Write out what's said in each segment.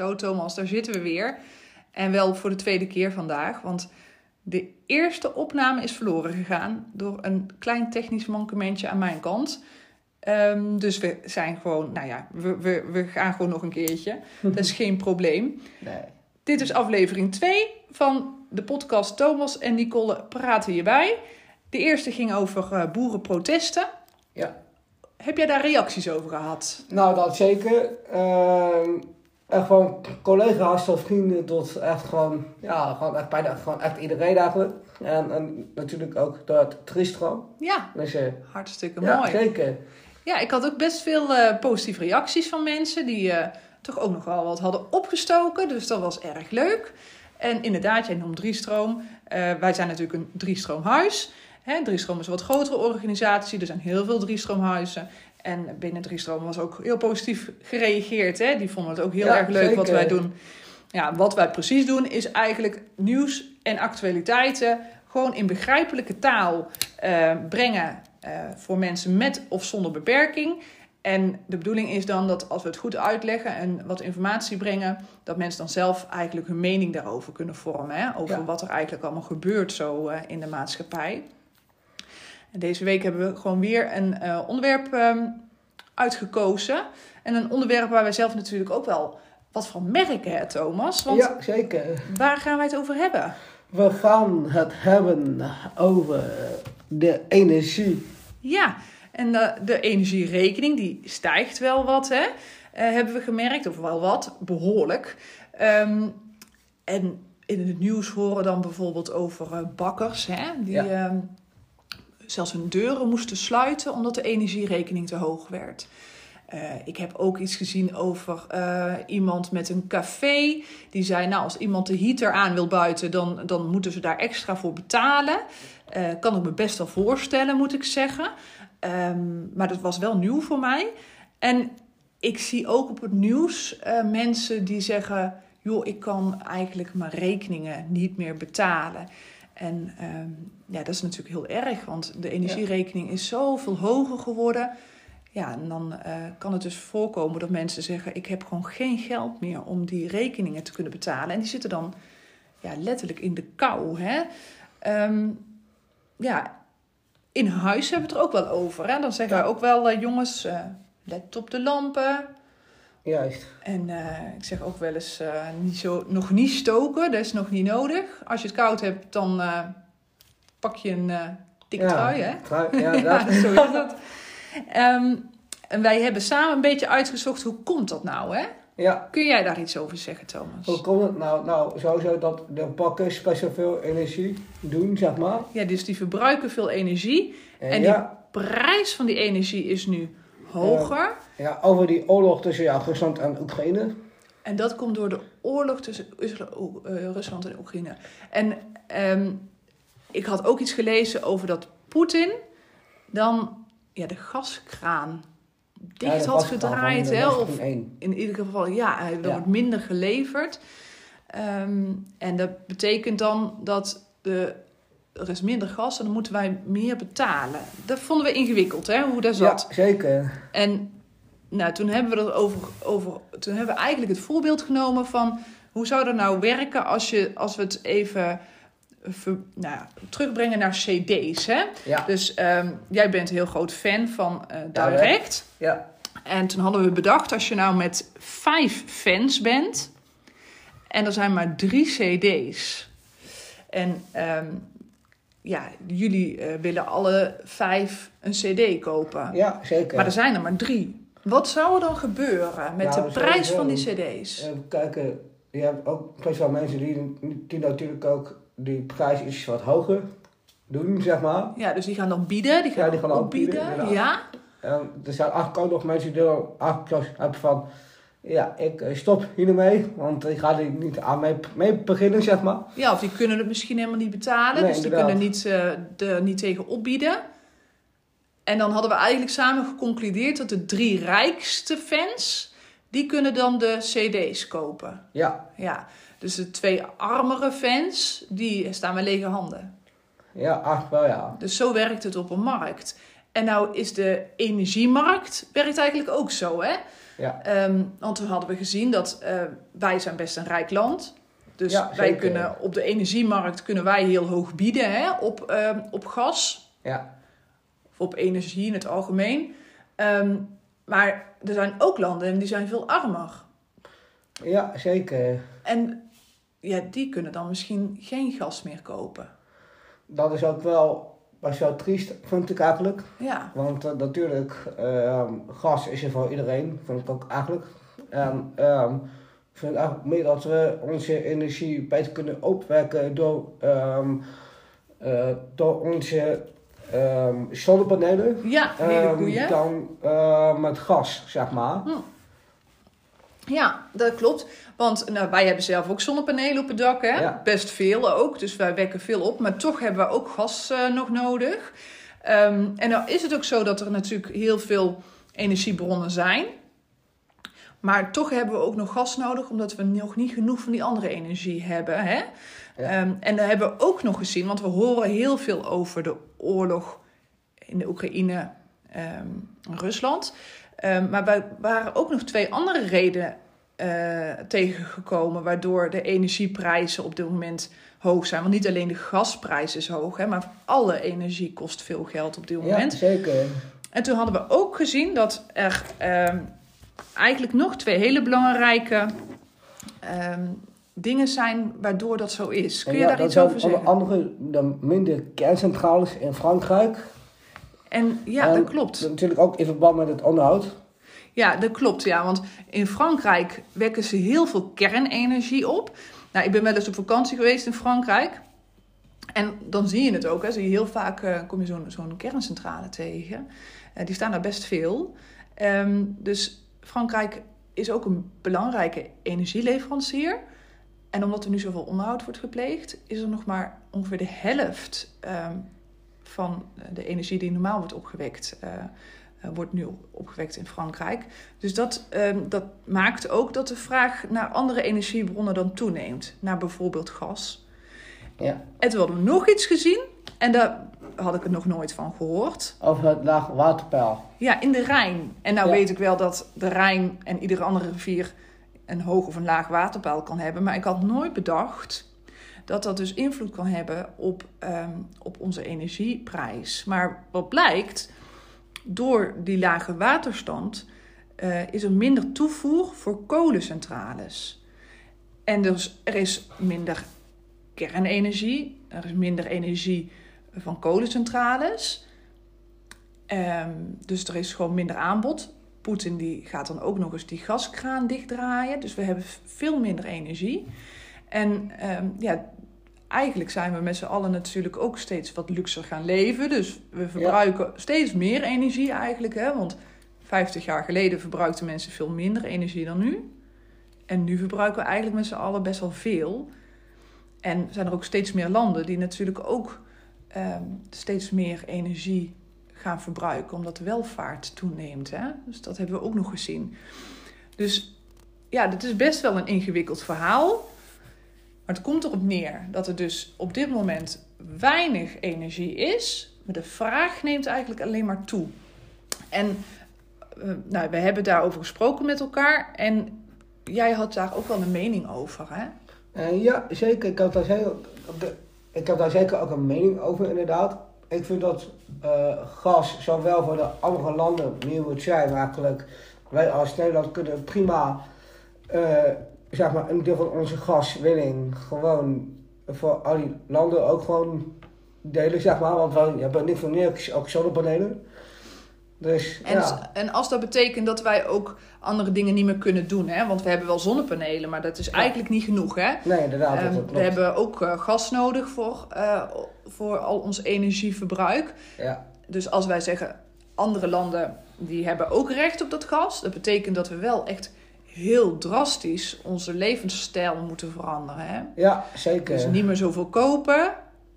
Zo, Thomas, daar zitten we weer. En wel voor de tweede keer vandaag. Want de eerste opname is verloren gegaan door een klein technisch mankementje aan mijn kant. Ehm, dus we zijn gewoon, nou ja, we, we, we gaan gewoon nog een keertje. Dat is geen probleem. Nee. Dit is aflevering 2 van de podcast Thomas en Nicole praten hierbij. De eerste ging over eh, boerenprotesten. Ja. Heb jij daar reacties over gehad? Nou, dat zeker. Ehm echt gewoon collega's tot vrienden tot echt gewoon, ja, gewoon echt bijna gewoon echt iedereen eigenlijk. En, en natuurlijk ook door het Tristram. Ja, Dus, eh, hartstikke ja, mooi. zeker. Ja, ik had ook best veel eh, positieve reacties van mensen die eh, toch ook nog wel wat hadden opgestoken. Dus dat was erg leuk. En inderdaad, jij noemt Driestroom. Wij zijn natuurlijk een Driestroomhuis. Hè, Driestroom is een wat grotere organisatie. Er zijn heel veel Driestroomhuizen. En binnen Driestroom was ook heel positief gereageerd. Hè? Die vonden het ook heel Ja, erg leuk wat wij doen. Ja, wat wij precies doen is eigenlijk nieuws en actualiteiten gewoon in begrijpelijke taal eh, brengen eh, voor mensen met of zonder beperking. En de bedoeling is dan dat als we het goed uitleggen en wat informatie brengen, dat mensen dan zelf eigenlijk hun mening daarover kunnen vormen. Hè? Over Ja. wat er eigenlijk allemaal gebeurt zo eh, in de maatschappij. En deze week hebben we gewoon weer een eh, onderwerp ehm, uitgekozen. En een onderwerp waar wij zelf natuurlijk ook wel wat van merken, hè, Thomas? Want Ja, zeker. waar gaan wij het over hebben? We gaan het hebben over de energie. Ja, en de, de energierekening die stijgt wel wat, hè? Eh, hebben we gemerkt, of wel wat, behoorlijk. Ehm, en in het nieuws horen dan bijvoorbeeld over eh, bakkers, hè? Die Ja. ehm, zelfs hun deuren moesten sluiten omdat de energierekening te hoog werd. Eh, ik heb ook iets gezien over eh, iemand met een café. Die zei, nou, als iemand de heater aan wil buiten, dan, dan moeten ze daar extra voor betalen. Eh, kan ik me best wel voorstellen, moet ik zeggen. Ehm, maar dat was wel nieuw voor mij. En ik zie ook op het nieuws mensen die zeggen: joh, ik kan eigenlijk mijn rekeningen niet meer betalen. En ehm, ja, dat is natuurlijk heel erg, want de energierekening is zoveel hoger geworden. Ja, en dan eh, kan het dus voorkomen dat mensen zeggen: Ik heb gewoon geen geld meer om die rekeningen te kunnen betalen. En die zitten dan ja, letterlijk in de kou. Hè? Ehm, ja, in huis hebben we het er ook wel over. Hè? Dan zeggen Ja. we ook wel: eh, Jongens, eh, let op de lampen. Juist. En eh, ik zeg ook wel eens: eh, niet zo, nog niet stoken, dat is nog niet nodig. Als je het koud hebt, dan eh, pak je een dikke ja, trui. Hè? Trui, ja, Ja, zo is dat. Ehm, en wij hebben samen een beetje uitgezocht hoe komt dat nou, hè? ja. Kun jij daar iets over zeggen, Thomas? Hoe komt het nou? Nou, sowieso dat de bakkers best wel veel energie doen, zeg maar. Ja, dus die verbruiken veel energie. En, ja, Prijs van die energie is nu hoger. ja, over die oorlog tussen ja, Rusland en Oekraïne. En dat komt door de oorlog tussen eh, Rusland en Oekraïne. En ehm, ik had ook iets gelezen over dat Poetin dan ja, de gaskraan dicht Ja, had gedraaid. Hè, of 1901. in ieder geval, ja, er Ja. wordt minder geleverd. Ehm, en dat betekent dan dat de, er is minder gas en dan moeten wij meer betalen. Dat vonden we ingewikkeld, hè, hoe dat zat. Ja, zeker. En nou, toen hebben we dat over, over. Toen hebben we eigenlijk het voorbeeld genomen van hoe zou dat nou werken als, je, als we het even ver- nou, terugbrengen naar CD's. Hè? Ja, Dus ehm, jij bent een heel groot fan van eh, Direct. ja, En toen hadden we bedacht, als je nou met vijf fans bent en er zijn maar drie CD's. En ehm, ja, jullie eh, willen alle vijf een CD kopen. ja, zeker. Maar er zijn er maar drie. Wat zou er dan gebeuren met Nou, de prijs van die CD's? Even kijken, je hebt ook best wel mensen die, die natuurlijk ook die prijs iets wat hoger doen, zeg maar. Ja, dus die gaan dan bieden, die gaan, Ja, die gaan ook bieden, ja. En er zijn eigenlijk ook nog mensen die dan eigenlijk hebben van, ja, ik eh, stop hiermee, want ik ga er niet aan mee, mee beginnen, zeg maar. ja, of die kunnen het misschien helemaal niet betalen. Nee, dus die kunnen niet, eh, er niet tegen opbieden. En dan hadden we eigenlijk samen geconcludeerd dat de drie rijkste fans, die kunnen dan de CD's kopen. Ja, Ja, dus de twee armere fans, die staan met lege handen. ja, eigenlijk wel ja. Dus zo werkt het op een markt. En nou is de energiemarkt werkt eigenlijk ook zo, hè? Ja. Ehm, want toen hadden we gezien dat eh, wij zijn best een rijk land. Dus Ja, wij zeker. kunnen op de energiemarkt kunnen wij heel hoog bieden hè, op, ehm, op gas. Ja. Of op energie in het algemeen. Ehm, maar er zijn ook landen en die zijn veel armer. Ja, zeker. En ja, die kunnen dan misschien geen gas meer kopen. Dat is ook wel best wel triest, vind ik eigenlijk. Ja, Want eh, natuurlijk, ehm, gas is er voor iedereen, vind ik ook eigenlijk. En ehm, ik vind eigenlijk meer dat we onze energie beter kunnen opwekken door, ehm, eh, door onze ehm, zonnepanelen. ja hele ehm, goeie. dan eh, met gas, zeg maar. Ja, dat klopt. Want nou, wij hebben zelf ook zonnepanelen op het dak, hè? Ja. Best veel ook. Dus wij wekken veel op. Maar toch hebben we ook gas eh, nog nodig. Ehm, en nou is het ook zo dat er natuurlijk heel veel energiebronnen zijn. Maar toch hebben we ook nog gas nodig, omdat we nog niet genoeg van die andere energie hebben. Hè? Ehm, en daar hebben we ook nog gezien, want we horen heel veel over de oorlog in de Oekraïne ehm, Rusland. Maar wij waren ook nog twee andere redenen eh, tegengekomen waardoor de energieprijzen op dit moment hoog zijn. Want niet alleen de gasprijs is hoog, hè, maar alle energie kost veel geld op dit Ja, moment. zeker. En toen hadden we ook gezien dat er ehm, eigenlijk nog twee hele belangrijke ehm, dingen zijn waardoor dat zo is. Kun je ja, daar iets over zeggen? Onder andere de minder kerncentrales in Frankrijk. En ja, En dat klopt. Natuurlijk ook in verband met het onderhoud. Ja, dat klopt. Ja, want in Frankrijk wekken ze heel veel kernenergie op. Nou, ik ben wel eens op vakantie geweest in Frankrijk. En dan zie je het ook. Hè. Heel vaak eh, kom je zo'n kerncentrale tegen. Eh, die staan daar best veel. Ehm, dus Frankrijk is ook een belangrijke energieleverancier. En omdat er nu zoveel onderhoud wordt gepleegd, is er nog maar ongeveer de helft ehm, van de energie die normaal wordt opgewekt, eh, eh, wordt nu opgewekt in Frankrijk. Dus dat, ehm, dat maakt ook dat de vraag naar andere energiebronnen dan toeneemt. Naar bijvoorbeeld gas. Ja. En toen hadden we nog iets gezien. En daar had ik er nog nooit van gehoord. Over het laag waterpeil. Ja, in de Rijn. En nou Ja. weet ik wel dat de Rijn en iedere andere rivier een hoog of een laag waterpeil kan hebben. Maar ik had nooit bedacht dat dat dus invloed kan hebben op, ehm, op onze energieprijs. Maar wat blijkt, door die lage waterstand eh, is er minder toevoer voor kolencentrales. En dus er is minder kernenergie, er is minder energie van kolencentrales. Ehm, dus er is gewoon minder aanbod. Poetin die gaat dan ook nog eens die gaskraan dichtdraaien. Dus we hebben veel minder energie. En ehm, ja, eigenlijk zijn we met z'n allen natuurlijk ook steeds wat luxer gaan leven. Dus we verbruiken steeds meer energie eigenlijk. Hè? Want 50 jaar geleden verbruikten mensen veel minder energie dan nu. En nu verbruiken we eigenlijk met z'n allen best wel veel. En zijn er ook steeds meer landen die natuurlijk ook ehm, steeds meer energie gaan verbruiken, omdat de welvaart toeneemt. Hè? Dus dat hebben we ook nog gezien. Dus ja, dit is best wel een ingewikkeld verhaal. Maar het komt erop neer dat er dus op dit moment weinig energie is, maar de vraag neemt eigenlijk alleen maar toe. En uh, nou, we hebben daarover gesproken met elkaar en jij had daar ook wel een mening over, hè? Uh, ja, zeker. Ik heb, daar zeker, ook een mening over, inderdaad. Ik vind dat uh, gas zowel voor de andere landen meer moet zijn eigenlijk. Wij als Nederland kunnen prima zeg maar een deel van onze gaswinning gewoon voor al die landen ook gewoon delen, zeg maar. Want wij hebben niet voor niks ook zonnepanelen. Dus, en, ja. en als dat betekent dat wij ook andere dingen niet meer kunnen doen, hè? want we hebben wel zonnepanelen, maar dat is ja. eigenlijk niet genoeg. Hè? Nee, inderdaad. Um, we hebben ook uh, gas nodig voor, uh, voor al ons energieverbruik. Ja. Dus als wij zeggen, andere landen die hebben ook recht op dat gas, dat betekent dat we wel echt heel drastisch onze levensstijl moeten veranderen. Hè? Ja, zeker. Dus niet meer zoveel kopen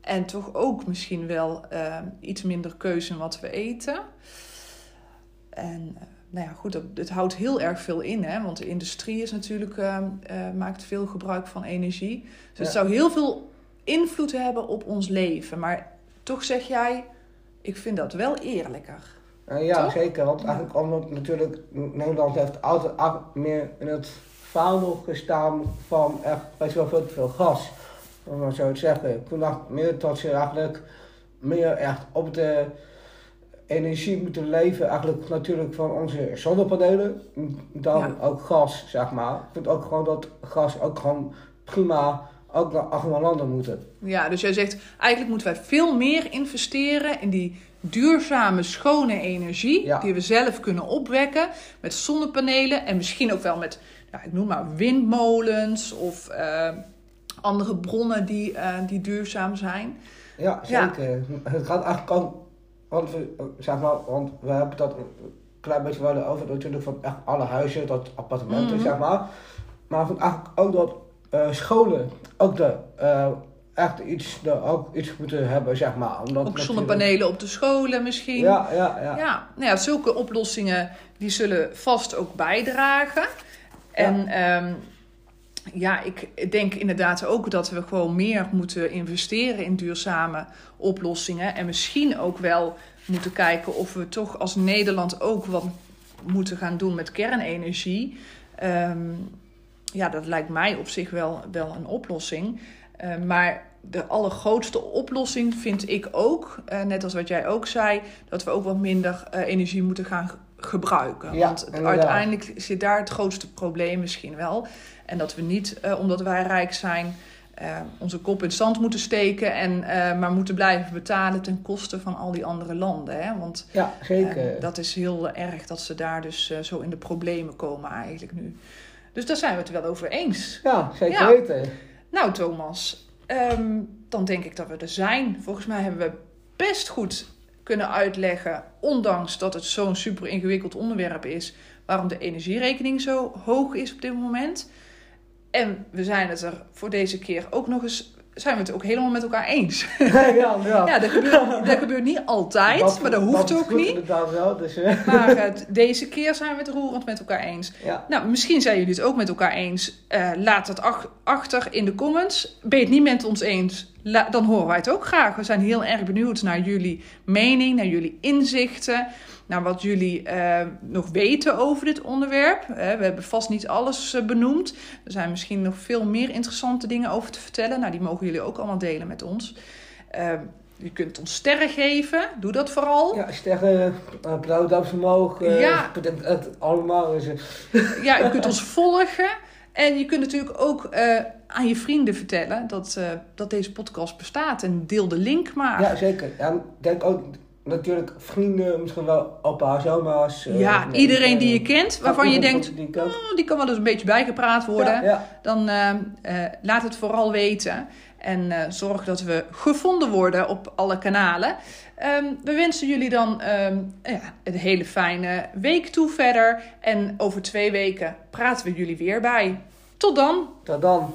en toch ook misschien wel uh, iets minder keuze in wat we eten. En nou ja, goed, dat, het houdt heel erg veel in, hè? want de industrie is natuurlijk, uh, uh, maakt veel gebruik van energie. Dus ja. het zou heel veel invloed hebben op ons leven. Maar toch zeg jij, ik vind dat wel eerlijker. Eh, ja, Toch? zeker. Want eigenlijk omdat natuurlijk Nederland heeft altijd meer in het vaandel gestaan van echt best wel veel te veel gas. Om maar zo te zeggen. Dacht meer dat ze eigenlijk meer echt op de energie moeten leven. Eigenlijk natuurlijk van onze zonnepanelen. Dan Ja. ook gas, zeg maar. Ik vind ook gewoon dat gas ook gewoon prima ook naar andere landen moeten. Ja, dus jij zegt eigenlijk moeten wij veel meer investeren in die duurzame, schone energie. Ja. Die we zelf kunnen opwekken met zonnepanelen en misschien ook wel met, ja, ik noem maar windmolens of eh, andere bronnen die, eh, die duurzaam zijn. Ja, Ja. zeker. Het gaat eigenlijk ook, want we, zeg maar, want we hebben dat een klein beetje wel over natuurlijk van echt alle huizen, dat appartementen, Mhm. zeg maar. Maar van eigenlijk ook dat scholen ook de, eh, echt iets, de, ook iets moeten hebben, zeg maar. Omdat Ook zonnepanelen op de scholen misschien. Ja, ja, ja. Ja, nou ja, zulke oplossingen die zullen vast ook bijdragen. En ehm, ja, ik denk inderdaad ook dat we gewoon meer moeten investeren in duurzame oplossingen. En misschien ook wel moeten kijken of we toch als Nederland ook wat moeten gaan doen met kernenergie. Ehm, ja, dat lijkt mij op zich wel, wel een oplossing. Eh, maar de allergrootste oplossing vind ik ook, eh, net als wat jij ook zei, dat we ook wat minder eh, energie moeten gaan ge- gebruiken. Ja, Want inderdaad. uiteindelijk zit daar het grootste probleem misschien wel. En dat we niet, omdat wij rijk zijn, onze kop in het zand moeten steken en maar moeten blijven betalen ten koste van al die andere landen. Hè? Want Ja, zeker. dat is heel erg dat ze daar dus zo in de problemen komen eigenlijk nu. Dus daar zijn we het wel over eens. ja, zeker ja. weten. Nou, Thomas, ehm, dan denk ik dat we er zijn. Volgens mij hebben we best goed kunnen uitleggen, ondanks dat het zo'n super ingewikkeld onderwerp is, waarom de energierekening zo hoog is op dit moment. En we zijn het er voor deze keer ook nog eens, zijn we het ook helemaal met elkaar eens. ja, ja. Ja, dat gebeurt, dat gebeurt niet altijd, maar dat hoeft ook niet. inderdaad wel, dus eh, Maar eh, deze keer zijn we het roerend met elkaar eens. ja. Nou, misschien zijn jullie het ook met elkaar eens. Eh, laat het ach- achter in de comments. Ben je het niet met ons eens? Dan horen wij het ook graag. We zijn heel erg benieuwd naar jullie mening, naar jullie inzichten. Naar wat jullie eh, nog weten over dit onderwerp. Eh, we hebben vast niet alles eh, benoemd. Er zijn misschien nog veel meer interessante dingen over te vertellen. Nou, die mogen jullie ook allemaal delen met ons. Eh, je kunt ons sterren geven. Doe dat vooral. Ja, sterren, uh, blauwdamsvermogen, Ja. het allemaal. Eh, Ja, je kunt ons volgen. En je kunt natuurlijk ook eh, aan je vrienden vertellen dat, eh, dat deze podcast bestaat. En deel de link maar. ja, zeker. Ja, en denk ook natuurlijk vrienden, misschien wel opa's, oma's. eh, Ja, nee, iedereen die je kent, waarvan je denkt, Die oh, die kan wel eens een beetje bijgepraat worden. Ja, ja. Dan eh, eh, laat het vooral weten. En eh, zorg dat we gevonden worden op alle kanalen. Ehm, we wensen jullie dan ehm, ja, een hele fijne week toe verder. En over twee weken praten we jullie weer bij. Tot dan! Tot dan.